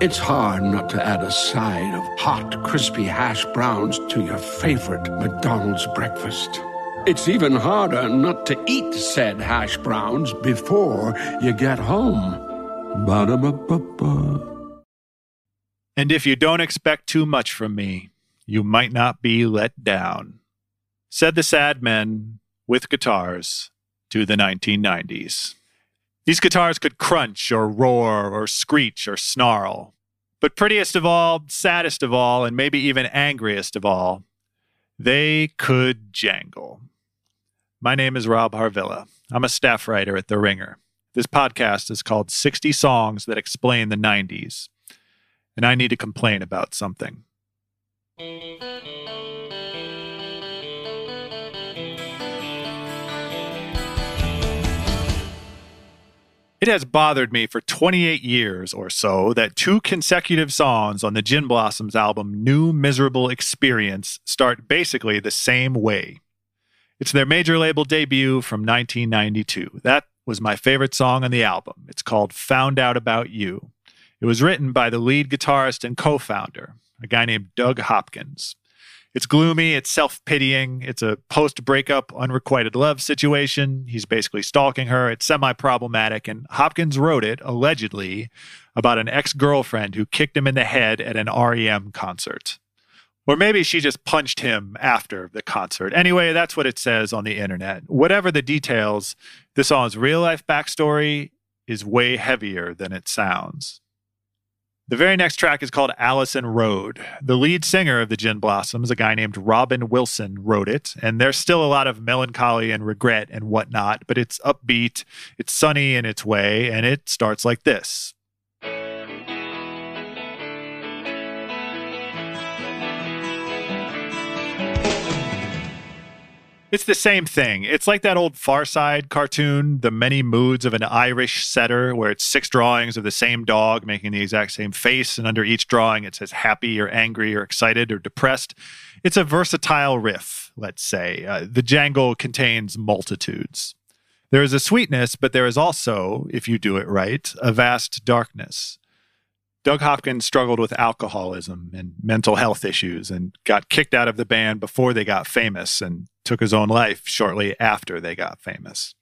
It's hard not to add a side of hot, crispy hash browns to your favorite McDonald's breakfast. It's even harder not to eat said hash browns before you get home. Ba-da-ba-ba-ba. And if you don't expect too much from me, you might not be let down. Said the sad men with guitars to the 1990s. These guitars could crunch or roar or screech or snarl. But prettiest of all, saddest of all, and maybe even angriest of all, they could jangle. My name is Rob Harvilla. I'm a staff writer at The Ringer. This podcast is called 60 Songs That Explain the 90s. And I need to complain about something. It has bothered me for 28 years or so that two consecutive songs on the Gin Blossoms album, New Miserable Experience, start basically the same way. It's their major label debut from 1992. That was my favorite song on the album. It's called Found Out About You. It was written by the lead guitarist and co founder, a guy named Doug Hopkins. It's gloomy, it's self pitying, it's a post breakup, unrequited love situation. He's basically stalking her. It's semi problematic, and Hopkins wrote it, allegedly, about an ex girlfriend who kicked him in the head at an REM concert. Or maybe she just punched him after the concert. Anyway, that's what it says on the internet. Whatever the details, the song's real life backstory is way heavier than it sounds. The very next track is called Allison Road. The lead singer of the Gin Blossoms, a guy named Robin Wilson, wrote it, and there's still a lot of melancholy and regret and whatnot, but it's upbeat, it's sunny in its way, and it starts like this. It's the same thing. It's like that old Far Side cartoon, The Many Moods of an Irish Setter, where it's six drawings of the same dog making the exact same face. And under each drawing, it says happy or angry or excited or depressed. It's a versatile riff, let's say. Uh, the jangle contains multitudes. There is a sweetness, but there is also, if you do it right, a vast darkness. Doug Hopkins struggled with alcoholism and mental health issues and got kicked out of the band before they got famous and took his own life shortly after they got famous.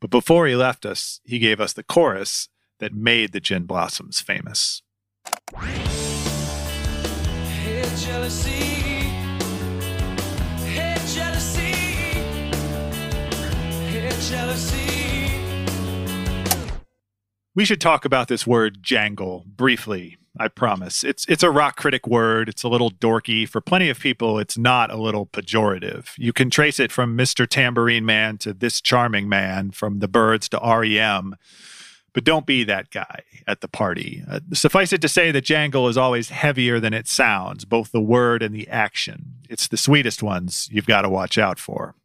But before he left us, he gave us the chorus that made the Gin Blossoms famous. Hey, jealousy. Hey, jealousy. Hey, jealousy. We should talk about this word jangle briefly. I promise. It's it's a rock critic word. It's a little dorky. For plenty of people, it's not a little pejorative. You can trace it from Mr. Tambourine Man to This Charming Man, from the Byrds to REM. But don't be that guy at the party. Uh, suffice it to say that jangle is always heavier than it sounds, both the word and the action. It's the sweetest ones you've got to watch out for.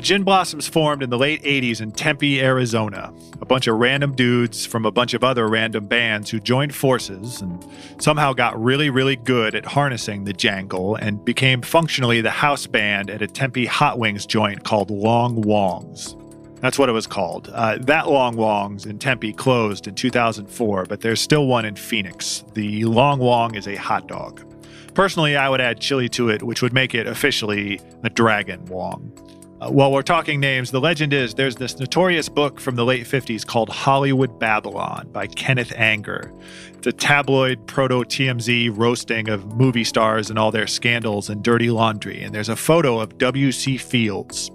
The Gin Blossoms formed in the late 80s in Tempe, Arizona. A bunch of random dudes from a bunch of other random bands who joined forces and somehow got really, really good at harnessing the jangle and became functionally the house band at a Tempe hot wings joint called Long Wongs. That's what it was called. Uh, that Long Wongs in Tempe closed in 2004, but there's still one in Phoenix. The Long Wong is a hot dog. Personally, I would add chili to it, which would make it officially a Dragon Wong. Uh, while we're talking names, the legend is there's this notorious book from the late 50s called Hollywood Babylon by Kenneth Anger. It's a tabloid proto TMZ roasting of movie stars and all their scandals and dirty laundry. And there's a photo of W.C. Fields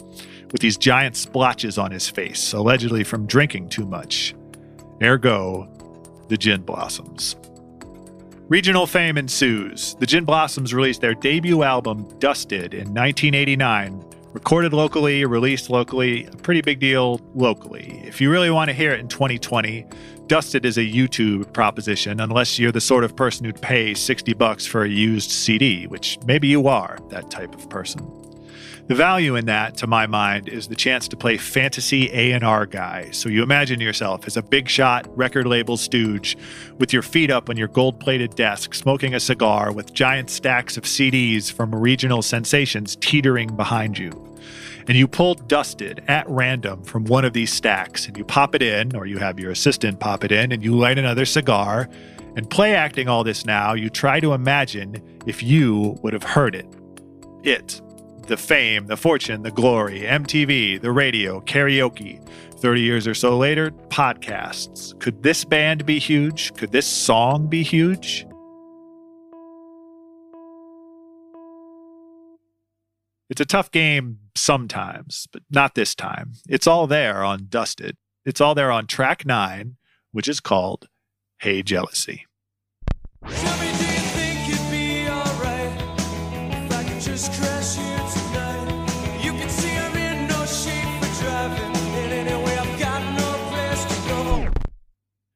with these giant splotches on his face, allegedly from drinking too much. Ergo, the Gin Blossoms. Regional fame ensues. The Gin Blossoms released their debut album, Dusted, in 1989 Recorded locally, released locally, a pretty big deal locally. If you really want to hear it in 2020, Dusted is a YouTube proposition unless you're the sort of person who'd pay 60 bucks for a used CD, which maybe you are that type of person. The value in that, to my mind, is the chance to play fantasy A&R guy. So you imagine yourself as a big shot record label stooge with your feet up on your gold-plated desk, smoking a cigar with giant stacks of CDs from regional sensations teetering behind you. And you pull dusted at random from one of these stacks and you pop it in, or you have your assistant pop it in, and you light another cigar. And play acting all this now, you try to imagine if you would have heard it. It the fame, the fortune, the glory, MTV, the radio, karaoke. 30 years or so later, podcasts. Could this band be huge? Could this song be huge? It's a tough game sometimes, but not this time. It's all there on Dusted. It's all there on track nine, which is called Hey Jealousy. Me, do you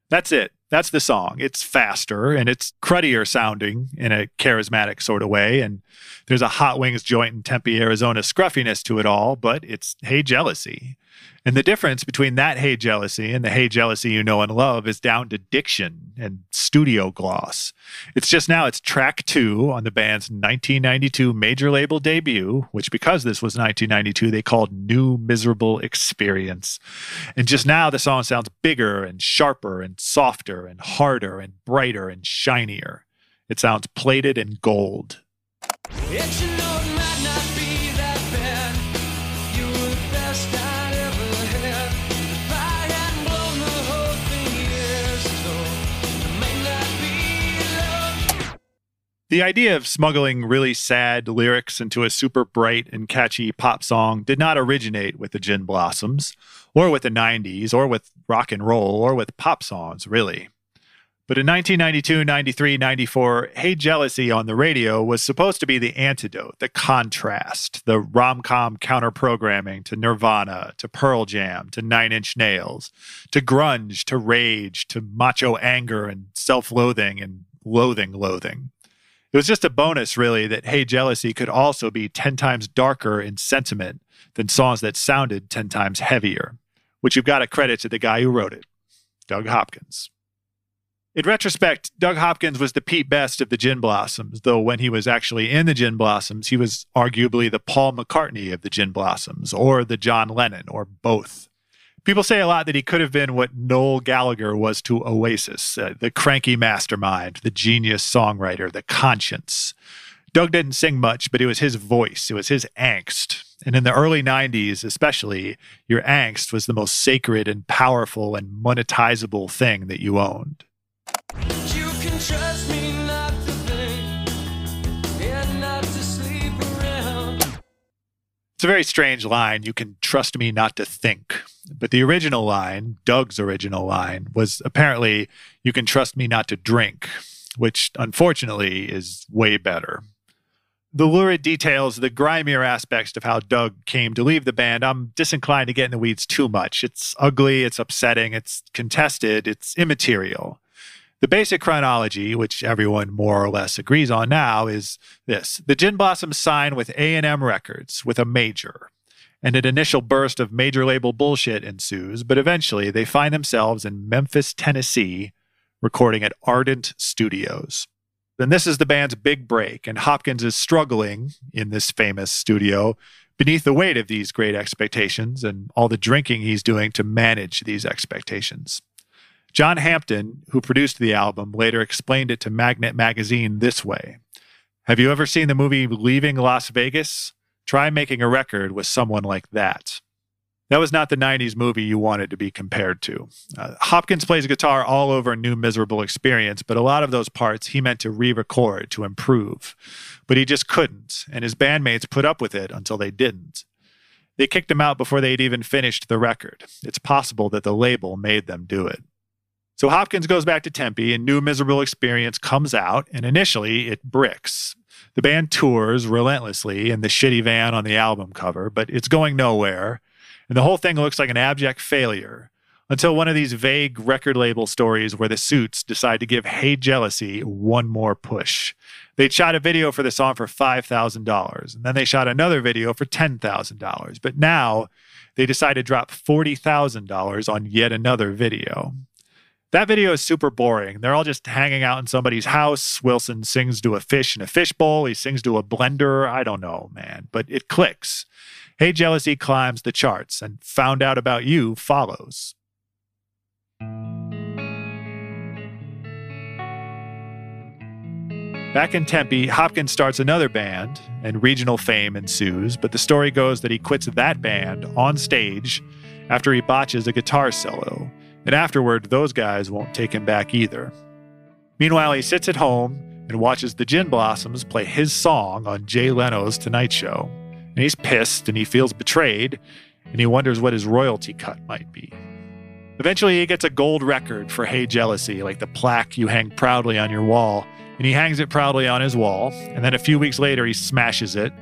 That's it. That's the song. It's faster and it's cruddier sounding in a charismatic sort of way. And there's a Hot Wings joint in Tempe, Arizona scruffiness to it all, but it's Hey Jealousy. And the difference between that Hey Jealousy and the Hey Jealousy you know and love is down to diction and studio gloss. It's just now it's track two on the band's 1992 major label debut, which because this was 1992, they called New Miserable Experience. And just now the song sounds bigger and sharper and softer and harder and brighter and shinier. It sounds plated in gold. The idea of smuggling really sad lyrics into a super bright and catchy pop song did not originate with the Gin Blossoms, or with the 90s, or with rock and roll, or with pop songs, really. But in 1992, 93, 94, Hey Jealousy on the radio was supposed to be the antidote, the contrast, the rom com counter programming to Nirvana, to Pearl Jam, to Nine Inch Nails, to grunge, to rage, to macho anger and self loathing and loathing loathing. It was just a bonus, really, that Hey Jealousy could also be 10 times darker in sentiment than songs that sounded 10 times heavier, which you've got to credit to the guy who wrote it, Doug Hopkins. In retrospect, Doug Hopkins was the Pete Best of the Gin Blossoms, though when he was actually in the Gin Blossoms, he was arguably the Paul McCartney of the Gin Blossoms, or the John Lennon, or both. People say a lot that he could have been what Noel Gallagher was to Oasis uh, the cranky mastermind, the genius songwriter, the conscience. Doug didn't sing much, but it was his voice, it was his angst. And in the early 90s, especially, your angst was the most sacred and powerful and monetizable thing that you owned. You It's a very strange line. You can trust me not to think. But the original line, Doug's original line, was apparently, you can trust me not to drink, which unfortunately is way better. The lurid details, the grimier aspects of how Doug came to leave the band, I'm disinclined to get in the weeds too much. It's ugly, it's upsetting, it's contested, it's immaterial. The basic chronology, which everyone more or less agrees on now, is this: the Gin Blossoms sign with A&M Records with a major, and an initial burst of major label bullshit ensues. But eventually, they find themselves in Memphis, Tennessee, recording at Ardent Studios. Then this is the band's big break, and Hopkins is struggling in this famous studio beneath the weight of these great expectations and all the drinking he's doing to manage these expectations. John Hampton, who produced the album, later explained it to Magnet Magazine this way Have you ever seen the movie Leaving Las Vegas? Try making a record with someone like that. That was not the 90s movie you wanted to be compared to. Uh, Hopkins plays guitar all over New Miserable Experience, but a lot of those parts he meant to re record to improve. But he just couldn't, and his bandmates put up with it until they didn't. They kicked him out before they'd even finished the record. It's possible that the label made them do it. So Hopkins goes back to Tempe, and New Miserable Experience comes out, and initially it bricks. The band tours relentlessly in the shitty van on the album cover, but it's going nowhere, and the whole thing looks like an abject failure until one of these vague record label stories where the suits decide to give Hey Jealousy one more push. They shot a video for the song for $5,000, and then they shot another video for $10,000. But now they decide to drop $40,000 on yet another video. That video is super boring. They're all just hanging out in somebody's house. Wilson sings to a fish in a fishbowl. He sings to a blender. I don't know, man, but it clicks. Hey Jealousy climbs the charts, and Found Out About You follows. Back in Tempe, Hopkins starts another band, and regional fame ensues. But the story goes that he quits that band on stage after he botches a guitar solo. And afterward, those guys won't take him back either. Meanwhile, he sits at home and watches the Gin Blossoms play his song on Jay Leno's Tonight Show. And he's pissed and he feels betrayed, and he wonders what his royalty cut might be. Eventually, he gets a gold record for Hey Jealousy, like the plaque you hang proudly on your wall, and he hangs it proudly on his wall. And then a few weeks later, he smashes it.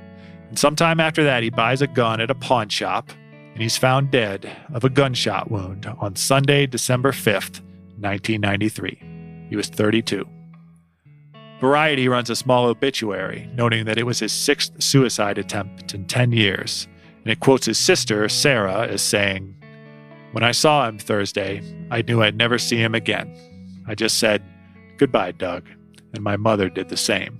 And sometime after that, he buys a gun at a pawn shop, and he's found dead of a gunshot wound on Sunday, December 5th, 1993. He was 32. Variety runs a small obituary, noting that it was his sixth suicide attempt in 10 years, and it quotes his sister, Sarah, as saying, When I saw him Thursday, I knew I'd never see him again. I just said, Goodbye, Doug, and my mother did the same.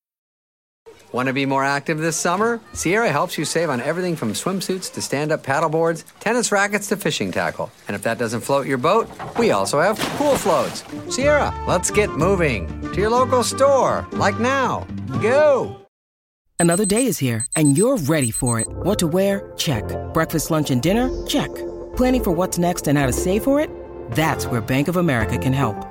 Want to be more active this summer? Sierra helps you save on everything from swimsuits to stand up paddleboards, tennis rackets to fishing tackle. And if that doesn't float your boat, we also have pool floats. Sierra, let's get moving to your local store, like now. Go! Another day is here, and you're ready for it. What to wear? Check. Breakfast, lunch, and dinner? Check. Planning for what's next and how to save for it? That's where Bank of America can help.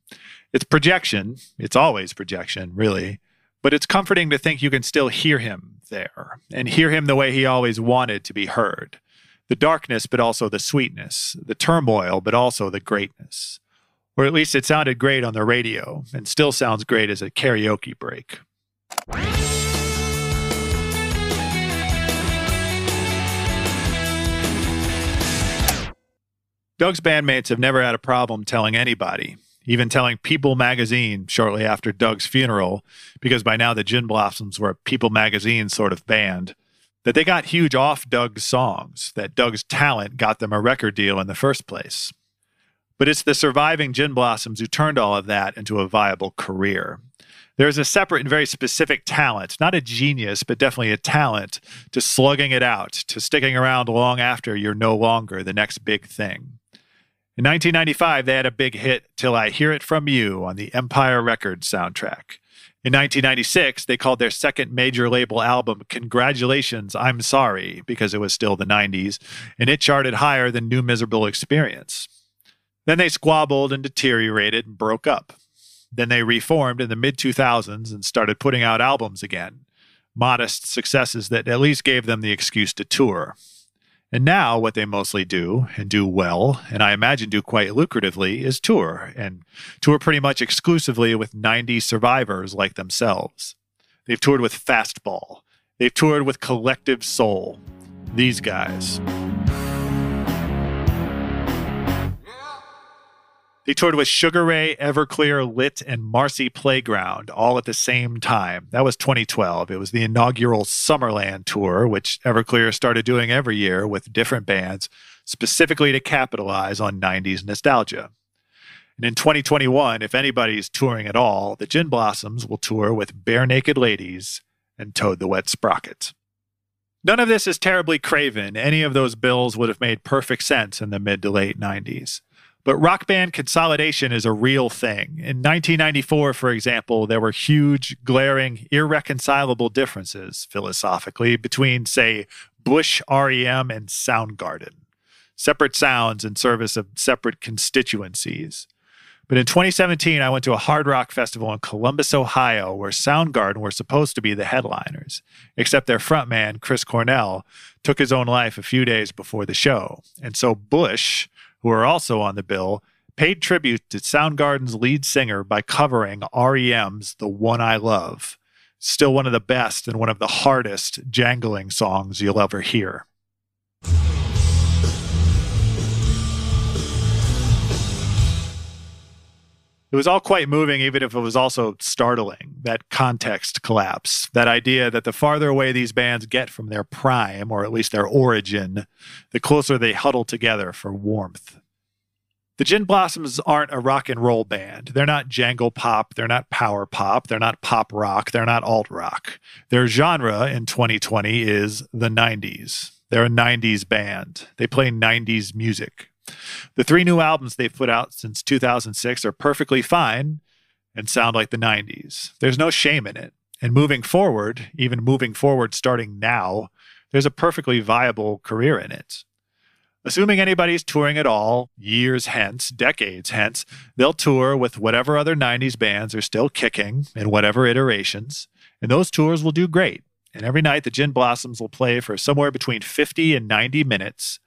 It's projection. It's always projection, really. But it's comforting to think you can still hear him there and hear him the way he always wanted to be heard. The darkness, but also the sweetness, the turmoil, but also the greatness. Or at least it sounded great on the radio and still sounds great as a karaoke break. Doug's bandmates have never had a problem telling anybody, even telling People magazine shortly after Doug's funeral, because by now the Gin Blossoms were a People magazine sort of band, that they got huge off Doug's songs, that Doug's talent got them a record deal in the first place. But it's the surviving Gin Blossoms who turned all of that into a viable career. There's a separate and very specific talent, not a genius, but definitely a talent to slugging it out, to sticking around long after you're no longer the next big thing. In 1995, they had a big hit, Till I Hear It From You, on the Empire Records soundtrack. In 1996, they called their second major label album Congratulations, I'm Sorry, because it was still the 90s, and it charted higher than New Miserable Experience. Then they squabbled and deteriorated and broke up. Then they reformed in the mid 2000s and started putting out albums again. Modest successes that at least gave them the excuse to tour. And now, what they mostly do and do well, and I imagine do quite lucratively, is tour, and tour pretty much exclusively with 90 survivors like themselves. They've toured with Fastball, they've toured with Collective Soul. These guys. They toured with Sugar Ray, Everclear, Lit, and Marcy Playground all at the same time. That was 2012. It was the inaugural Summerland tour, which Everclear started doing every year with different bands, specifically to capitalize on 90s nostalgia. And in 2021, if anybody's touring at all, the Gin Blossoms will tour with Barenaked Ladies and Toad the Wet Sprocket. None of this is terribly craven. Any of those bills would have made perfect sense in the mid to late 90s. But rock band consolidation is a real thing. In 1994, for example, there were huge, glaring, irreconcilable differences, philosophically, between, say, Bush, REM, and Soundgarden. Separate sounds in service of separate constituencies. But in 2017, I went to a hard rock festival in Columbus, Ohio, where Soundgarden were supposed to be the headliners, except their frontman, Chris Cornell, took his own life a few days before the show. And so Bush, who are also on the bill, paid tribute to Soundgarden's lead singer by covering REM's The One I Love. Still one of the best and one of the hardest jangling songs you'll ever hear. It was all quite moving, even if it was also startling. That context collapse, that idea that the farther away these bands get from their prime, or at least their origin, the closer they huddle together for warmth. The Gin Blossoms aren't a rock and roll band. They're not jangle pop. They're not power pop. They're not pop rock. They're not alt rock. Their genre in 2020 is the 90s. They're a 90s band. They play 90s music. The three new albums they've put out since 2006 are perfectly fine and sound like the 90s. There's no shame in it. And moving forward, even moving forward starting now, there's a perfectly viable career in it. Assuming anybody's touring at all, years hence, decades hence, they'll tour with whatever other 90s bands are still kicking in whatever iterations, and those tours will do great. And every night, the Gin Blossoms will play for somewhere between 50 and 90 minutes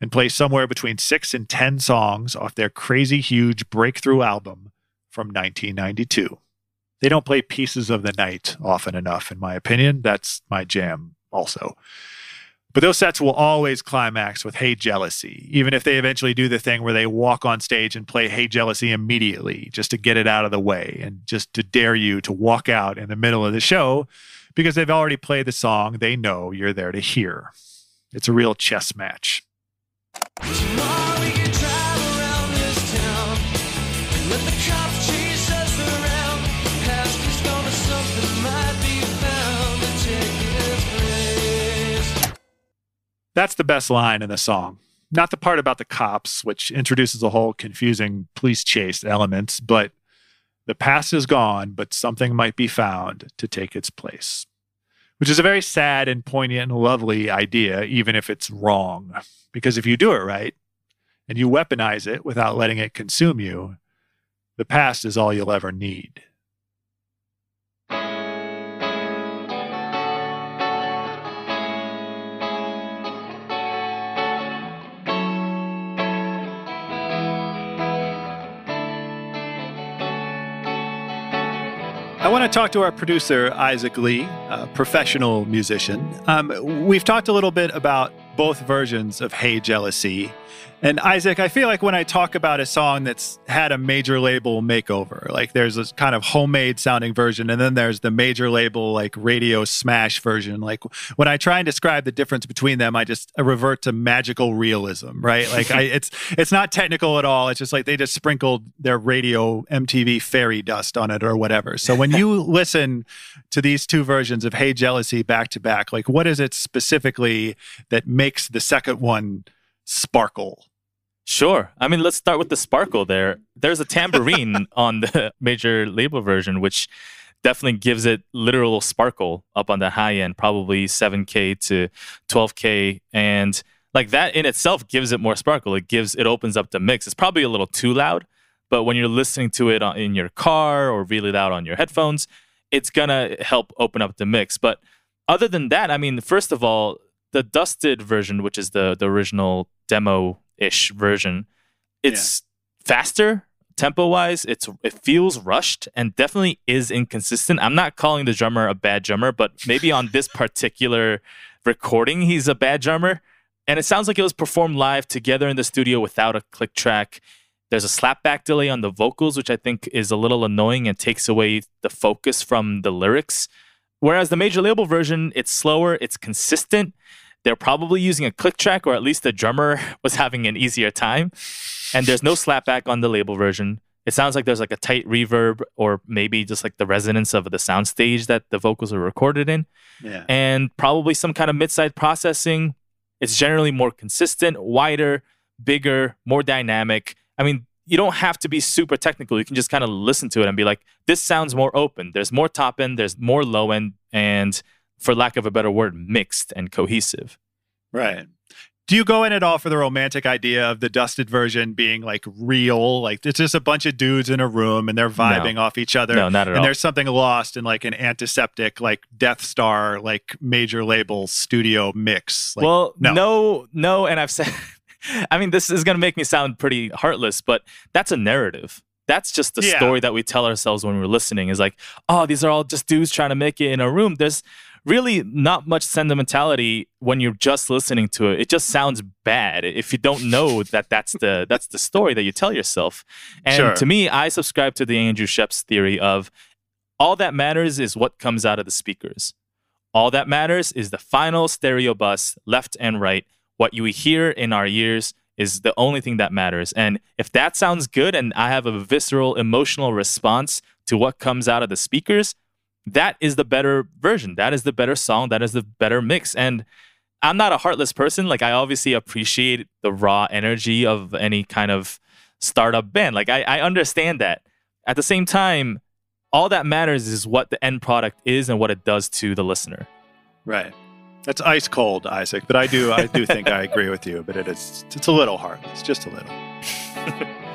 and play somewhere between six and 10 songs off their crazy huge breakthrough album from 1992. They don't play Pieces of the Night often enough, in my opinion. That's my jam, also. But those sets will always climax with Hey Jealousy, even if they eventually do the thing where they walk on stage and play Hey Jealousy immediately just to get it out of the way and just to dare you to walk out in the middle of the show because they've already played the song they know you're there to hear. It's a real chess match. That's the best line in the song. Not the part about the cops, which introduces a whole confusing police chase element, but the past is gone, but something might be found to take its place. Which is a very sad and poignant and lovely idea, even if it's wrong. Because if you do it right and you weaponize it without letting it consume you, the past is all you'll ever need. Want to talk to our producer, Isaac Lee, a professional musician. Um, we've talked a little bit about both versions of Hey Jealousy. And Isaac, I feel like when I talk about a song that's had a major label makeover, like there's this kind of homemade sounding version, and then there's the major label, like radio smash version. Like when I try and describe the difference between them, I just revert to magical realism, right? Like I, it's it's not technical at all. It's just like they just sprinkled their radio MTV fairy dust on it or whatever. So when you listen to these two versions of Hey Jealousy back to back, like what is it specifically that makes the second one sparkle? Sure. I mean, let's start with the sparkle there. There's a tambourine on the major label version, which definitely gives it literal sparkle up on the high end, probably 7K to 12K. And like that in itself gives it more sparkle. It gives, it opens up the mix. It's probably a little too loud, but when you're listening to it in your car or really loud on your headphones, it's gonna help open up the mix. But other than that, I mean, first of all, the dusted version, which is the the original demo ish version, it's faster tempo wise. It's it feels rushed and definitely is inconsistent. I'm not calling the drummer a bad drummer, but maybe on this particular recording, he's a bad drummer. And it sounds like it was performed live together in the studio without a click track. There's a slapback delay on the vocals, which I think is a little annoying and takes away the focus from the lyrics. Whereas the major label version, it's slower, it's consistent. They're probably using a click track, or at least the drummer was having an easier time. And there's no slapback on the label version. It sounds like there's like a tight reverb, or maybe just like the resonance of the soundstage that the vocals are recorded in, Yeah. and probably some kind of mid-side processing. It's generally more consistent, wider, bigger, more dynamic. I mean, you don't have to be super technical. You can just kind of listen to it and be like, this sounds more open. There's more top end, there's more low end, and for lack of a better word, mixed and cohesive. Right. Do you go in at all for the romantic idea of the dusted version being like real? Like it's just a bunch of dudes in a room and they're vibing off each other. No, not at and all. there's something lost in like an antiseptic, like Death Star, like major label studio mix. Like, well, no. no, no, and I've said, I mean, this is going to make me sound pretty heartless, but that's a narrative. That's just the Yeah. story that we tell ourselves when we're listening. Is like, oh, these are all just dudes trying to make it in a room. There's really not much sentimentality when you're just listening to it. It just sounds bad if you don't know that that's the that's the story that you tell yourself. And Sure. to me, I subscribe to the Andrew Scheps theory of all that matters is what comes out of the speakers. All that matters is the final stereo bus, left and right. What you hear in our ears is the only thing that matters. And if that sounds good and I have a visceral emotional response to what comes out of the speakers, that is the better version. That is the better song. That is the better mix. And I'm not a heartless person. Like, I obviously appreciate the raw energy of any kind of startup band. Like, I, I understand that. At the same time, all that matters is what the end product is and what it does to the listener. Right. That's ice cold, Isaac. But I do, I do think I agree with you. But it is, it's a little heartless, just a little.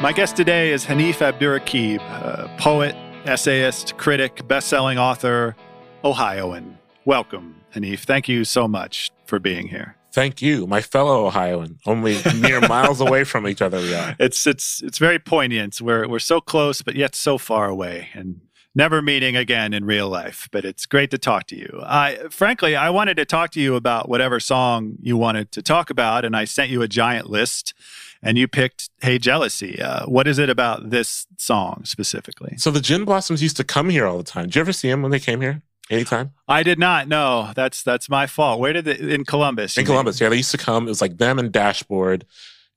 My guest today is Hanif Abdurraqib, a poet, essayist, critic, best-selling author, Ohioan. Welcome, Hanif. Thank you so much for being here. Thank you, my fellow Ohioan. Only mere miles away from each other we are. It's it's it's very poignant. We're we're so close, but yet so far away, and never meeting again in real life. But it's great to talk to you. I frankly, I wanted to talk to you about whatever song you wanted to talk about, and I sent you a giant list, and you picked "Hey Jealousy." Uh, what is it about this song specifically? So the Gin Blossoms used to come here all the time. Did you ever see them when they came here? Anytime? I did not know. That's that's my fault. Where did it in Columbus? In Columbus, yeah, they used to come. It was like them and Dashboard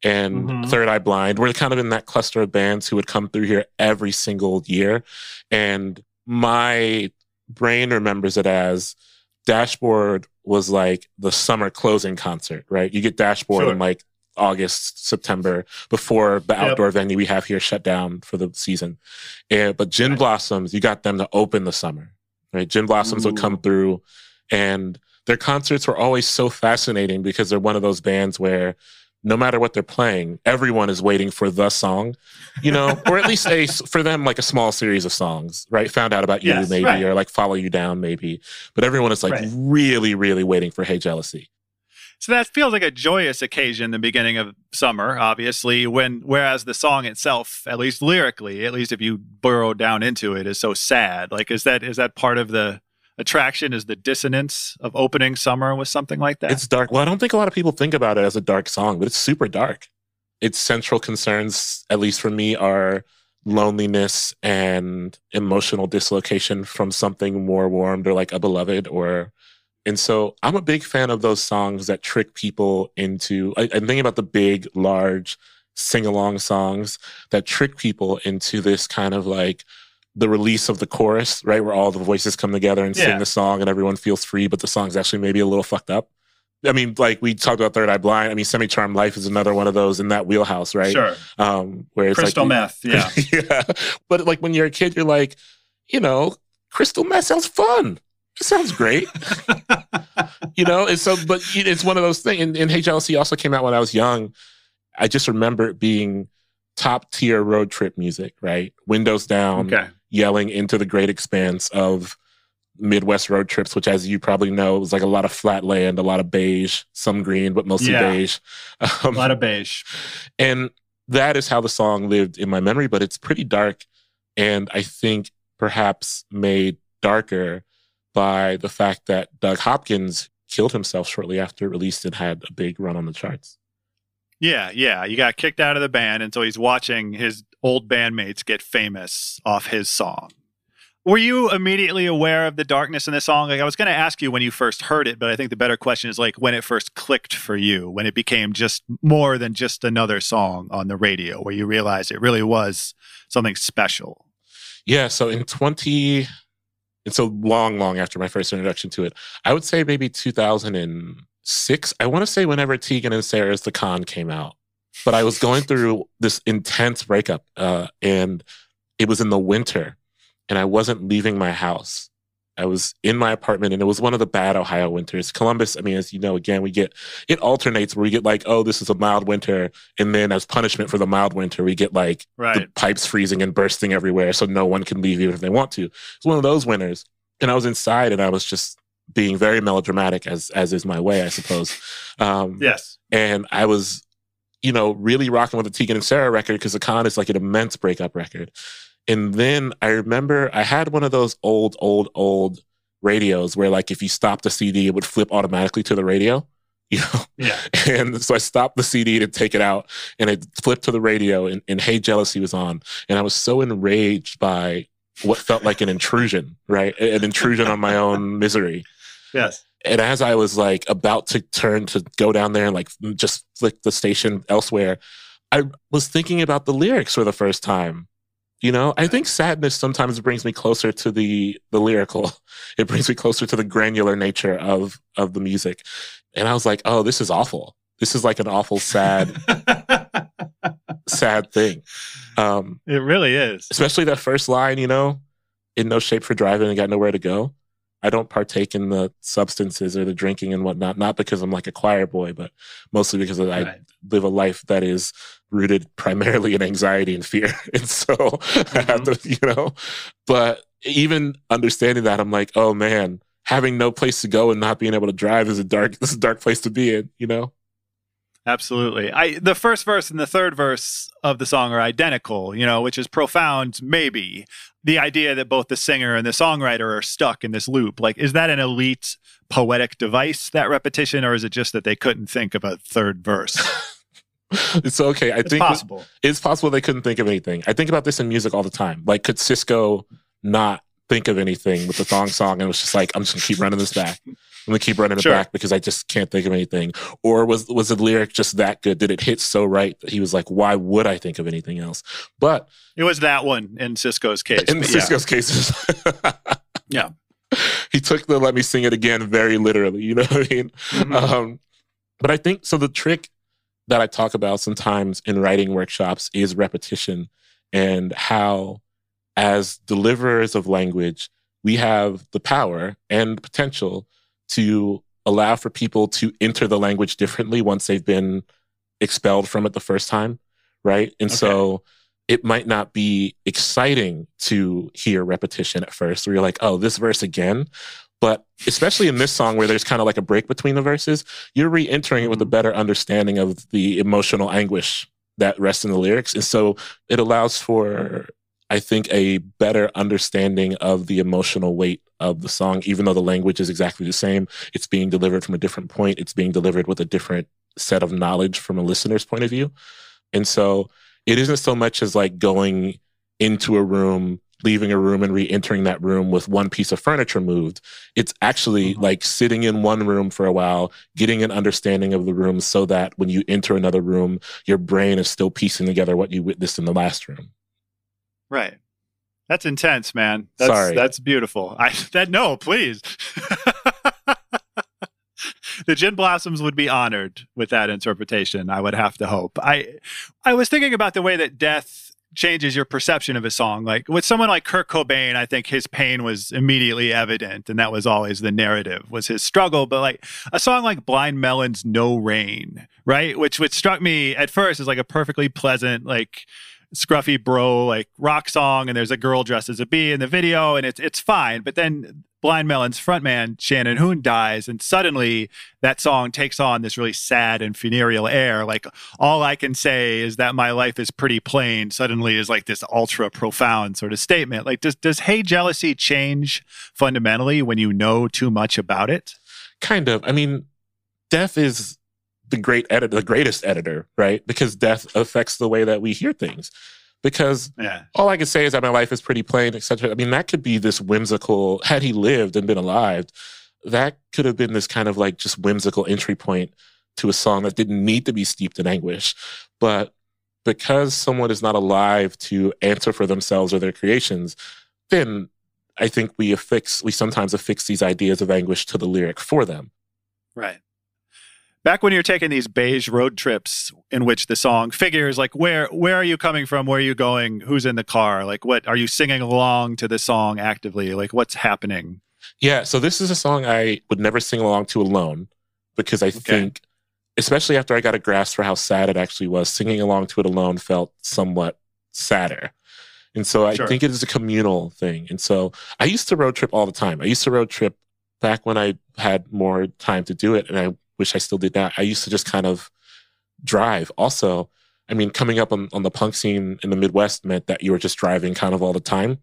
and Mhm. Third Eye Blind. We're kind of in that cluster of bands who would come through here every single year. And my brain remembers it as Dashboard was like the summer closing concert, right? You get Dashboard Sure. in like August, September, before the outdoor venue we have here shut down for the season. And, but Gin Blossoms, you got them to open the summer, right? Gin Blossoms would come through and their concerts were always so fascinating because they're one of those bands where no matter what they're playing, everyone is waiting for the song, you know, or at least a for them like a small series of songs, right? Found out about you, Yes, maybe, right. or like follow you down, maybe. But everyone is like Right. really, really waiting for Hey Jealousy. So that feels like a joyous occasion, the beginning of summer, obviously, when whereas the song itself, at least lyrically, at least if you burrow down into it, is so sad. Like is that is that part of the attraction? Is the dissonance of opening summer with something like that? It's dark. Well, I don't think a lot of people think about it as a dark song, but it's super dark. Its central concerns, at least for me, are loneliness and emotional dislocation from something more warmed or like a beloved or and so I'm a big fan of those songs that trick people into I, I'm thinking about the big, large sing-along songs that trick people into this kind of like the release of the chorus, right? Where all the voices come together and Yeah. sing the song and everyone feels free, but the song's actually maybe a little fucked up. I mean, like we talked about Third Eye Blind. I mean, Semi Charmed Life is another one of those in that wheelhouse, right? Sure. Um, where it's Crystal like, meth. Yeah. yeah. But like when you're a kid, you're like, you know, crystal meth sounds fun. It sounds great. you know, and so, but it's one of those things. And, and HLC also came out when I was young. I just remember it being top tier road trip music, right? Windows down, okay. yelling into the great expanse of Midwest road trips, which, as you probably know, was like a lot of flat land, a lot of beige, some green, but mostly Yeah. beige. A Um, lot of beige. and that is how the song lived in my memory, but it's pretty dark. And I think perhaps made darker by the fact that Doug Hopkins killed himself shortly after it released and had a big run on the charts. Yeah, yeah. You got kicked out of the band, and so he's watching his old bandmates get famous off his song. Were you immediately aware of the darkness in the song? Like I was going to ask you when you first heard it, but I think the better question is like when it first clicked for you, when it became just more than just another song on the radio, where you realized it really was something special. Yeah, so in 20 and so long, long after my first introduction to it, I would say maybe 2006. I want to say whenever Tegan and Sara's The Con came out. But I was going through this intense breakup uh, and it was in the winter and I wasn't leaving my house. I was in my apartment and it was one of the bad Ohio winters. Columbus, I mean, as you know, again, we get it alternates where we get like, oh, this is a mild winter. And then as punishment for the mild winter, we get like the pipes freezing and bursting everywhere. So no one can leave even if they want to. It's one of those winters. And I was inside and I was just being very melodramatic as as is my way, I suppose. Um, Yes. and I was, you know, really rocking with the Tegan and Sara record because the con is like an immense breakup record. And then I remember I had one of those old, old, old radios where like if you stopped the CD, it would flip automatically to the radio. You know? Yeah. And so I stopped the CD to take it out and it flipped to the radio and, and Hey Jealousy was on. And I was so enraged by what felt like an intrusion, right? An intrusion on my own misery Yes. and as I was like about to turn to go down there and like just flick the station elsewhere, I was thinking about the lyrics for the first time. You know, I think sadness sometimes brings me closer to the the lyrical. It brings me closer to the granular nature of of the music. And I was like, oh, this is awful. This is like an awful sad sad thing. Um, it really is. especially that first line, you know, in no shape for driving and got nowhere to go. I don't partake in the substances or the drinking and whatnot, not because I'm like a choir boy, but mostly because I Right. Live a life that is rooted primarily in anxiety and fear. And so I have mm-hmm. to, you know, but even understanding that, I'm like, oh man, having no place to go and not being able to drive is a dark, this is a dark place to be in, you know? Absolutely. I the first verse and the third verse of the song are identical, you know, which is profound maybe. The idea that both the singer and the songwriter are stuck in this loop. Like is that an elite poetic device that repetition or is it just that they couldn't think of a third verse? It's okay. I It's think possible. it's possible they couldn't think of anything. I think about this in music all the time. Like, could Sisqó not think of anything with the thong song and it was just like, I'm just gonna keep running this back. I'm gonna keep running it Sure. back because I just can't think of anything. Or was was the lyric just that good? Did it hit so right that he was like, why would I think of anything else? But It was that one in Sisqó's case. in but yeah. Sisqó's cases, Yeah. he took the "Let me sing it again" very literally. You know what I mean? Mhm. Um, but I think so. The trick that I talk about sometimes in writing workshops is repetition and how, as deliverers of language, we have the power and potential to allow for people to enter the language differently once they've been expelled from it the first time. Right. And so it might not be exciting to hear repetition at first, where you're like, oh, this verse again. But especially in this song where there's kind of like a break between the verses, you're re entering it with a mm-hmm. better understanding of the emotional anguish that rests in the lyrics. And so it allows for, I think, a better understanding of the emotional weight of the song, even though the language is exactly the same. It's being delivered from a different point, it's being delivered with a different set of knowledge from a listener's point of view. And so it isn't so much as like going into a room, leaving a room and re-entering that room with one piece of furniture moved. It's actually mm-hmm. like sitting in one room for a while, getting an understanding of the room so that when you enter another room, your brain is still piecing together what you witnessed in the last room. Right. That's intense, man. That's, Sorry. That's beautiful. I that no, please. the Gin Blossoms would be honored with that interpretation. I would have to hope. I I was thinking about the way that death changes your perception of a song. Like with someone like Kurt Cobain, I think his pain was immediately evident, and that was always the narrative was his struggle. But like a song like Blind Melon's "No Rain," right, which which struck me at first as like a perfectly pleasant like scruffy bro like rock song and there's a girl dressed as a bee in the video and it's it's fine but then Blind Melon's frontman, Shannon Hoon, dies, and suddenly that song takes on this really sad and funereal air. Like, all I can say is that my life is pretty plain, suddenly is like this ultra profound sort of statement. Like, does, does Hey Jealousy change fundamentally when you know too much about it? Kind of. I mean, death is the great editor, the greatest editor, right? Because death affects the way that we hear things. Because Yeah. all I can say is that my life is pretty plain, etc. I mean, that could be this whimsical. Had he lived and been alive, that could have been this kind of like just whimsical entry point to a song that didn't need to be steeped in anguish. But because someone is not alive to answer for themselves or their creations, then I think we affix, we sometimes affix these ideas of anguish to the lyric for them. Right. Back when you're taking these beige road trips in which the song figures, like where where are you coming from? Where are you going? Who's in the car? Like what are you singing along to the song actively? Like what's happening? Yeah, so this is a song I would never sing along to alone because I think, especially after I got a grasp for how sad it actually was, singing along to it alone felt somewhat sadder. And so I Sure. think it is a communal thing. And so I used to road trip all the time. I used to road trip back when I had more time to do it. And I wish I still did that. I used to just kind of drive. Also, I mean, coming up on, on the punk scene in the Midwest meant that you were just driving kind of all the time.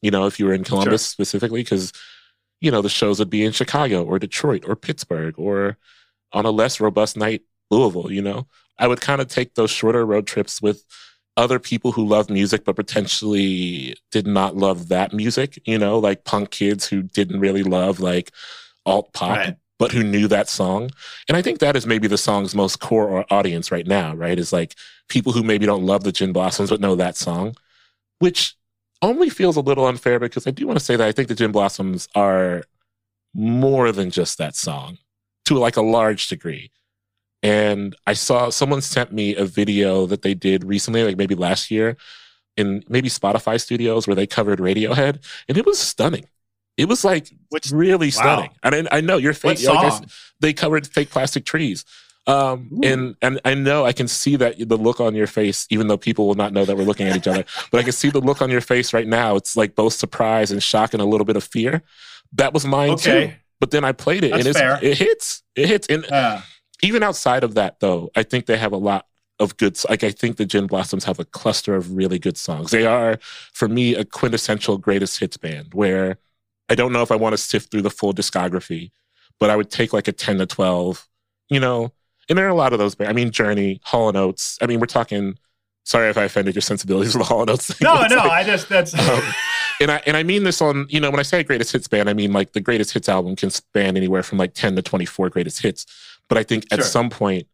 You know, if you were in Columbus specifically, because you know, the shows would be in Chicago or Detroit or Pittsburgh or on a less robust night, Louisville, you know? I would kind of take those shorter road trips with other people who love music but potentially did not love that music, you know, like punk kids who didn't really love like alt pop, Right. But who knew that song. And I think that is maybe the song's most core audience right now, right? Is like people who maybe don't love the Gin Blossoms but know that song, which only feels a little unfair because I do want to say that I think the Gin Blossoms are more than just that song to like a large degree. And I saw someone sent me a video that they did recently, like maybe last year, in maybe Spotify studios where they covered Radiohead, and it was stunning. It was like Which- really wow. stunning. And I, I know you're fake. like they covered fake plastic trees. Um, and and I know I can see that the look on your face, even though people will not know that we're looking at each other, but I can see the look on your face right now. It's like both surprise and shock and a little bit of fear. That was mine too. But then I played it That's and it's, fair. it hits. It hits. And Uh, even outside of that, though, I think they have a lot of good. Like I think the Gin Blossoms have a cluster of really good songs. They are, for me, a quintessential greatest hits band. Where I don't know if I want to sift through the full discography, but I would take like a ten to twelve. You know, and there are a lot of those. bands. I mean, Journey, Hall and Oates. I mean, we're talking. Sorry if I offended your sensibilities with the Hall and Oates. thing. no, no, like- I just that's um, and I and I mean this on you know when I say greatest hits band, I mean like the greatest hits album can span anywhere from like ten to twenty four greatest hits. But I think at Sure. some point,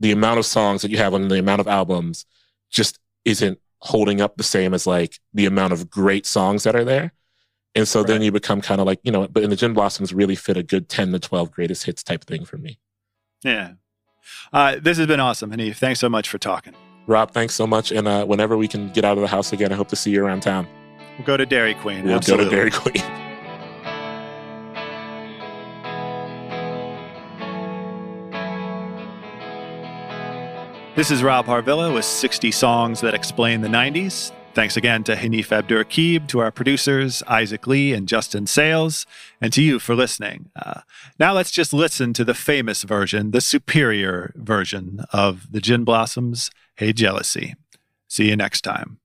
the amount of songs that you have on the amount of albums just isn't holding up the same as like the amount of great songs that are there. And so then you become kind of like you know, but in the Gin Blossoms really fit a good ten to twelve greatest hits type thing for me. yeah. Uh, this has been awesome, Hanif. Thanks so much for talking. Rob, thanks so much. And uh, whenever we can get out of the house again, I hope to see you around town. We'll go to Dairy Queen. We'll Absolutely. go to Dairy Queen. This is Rob Harvilla with 60 songs that explain the 90s. Thanks again to Hanif Abdur to our producers, Isaac Lee and Justin Sales, and to you for listening. Uh, now let's just listen to the famous version, the superior version of the Gin Blossoms, Hey Jealousy. See you next time.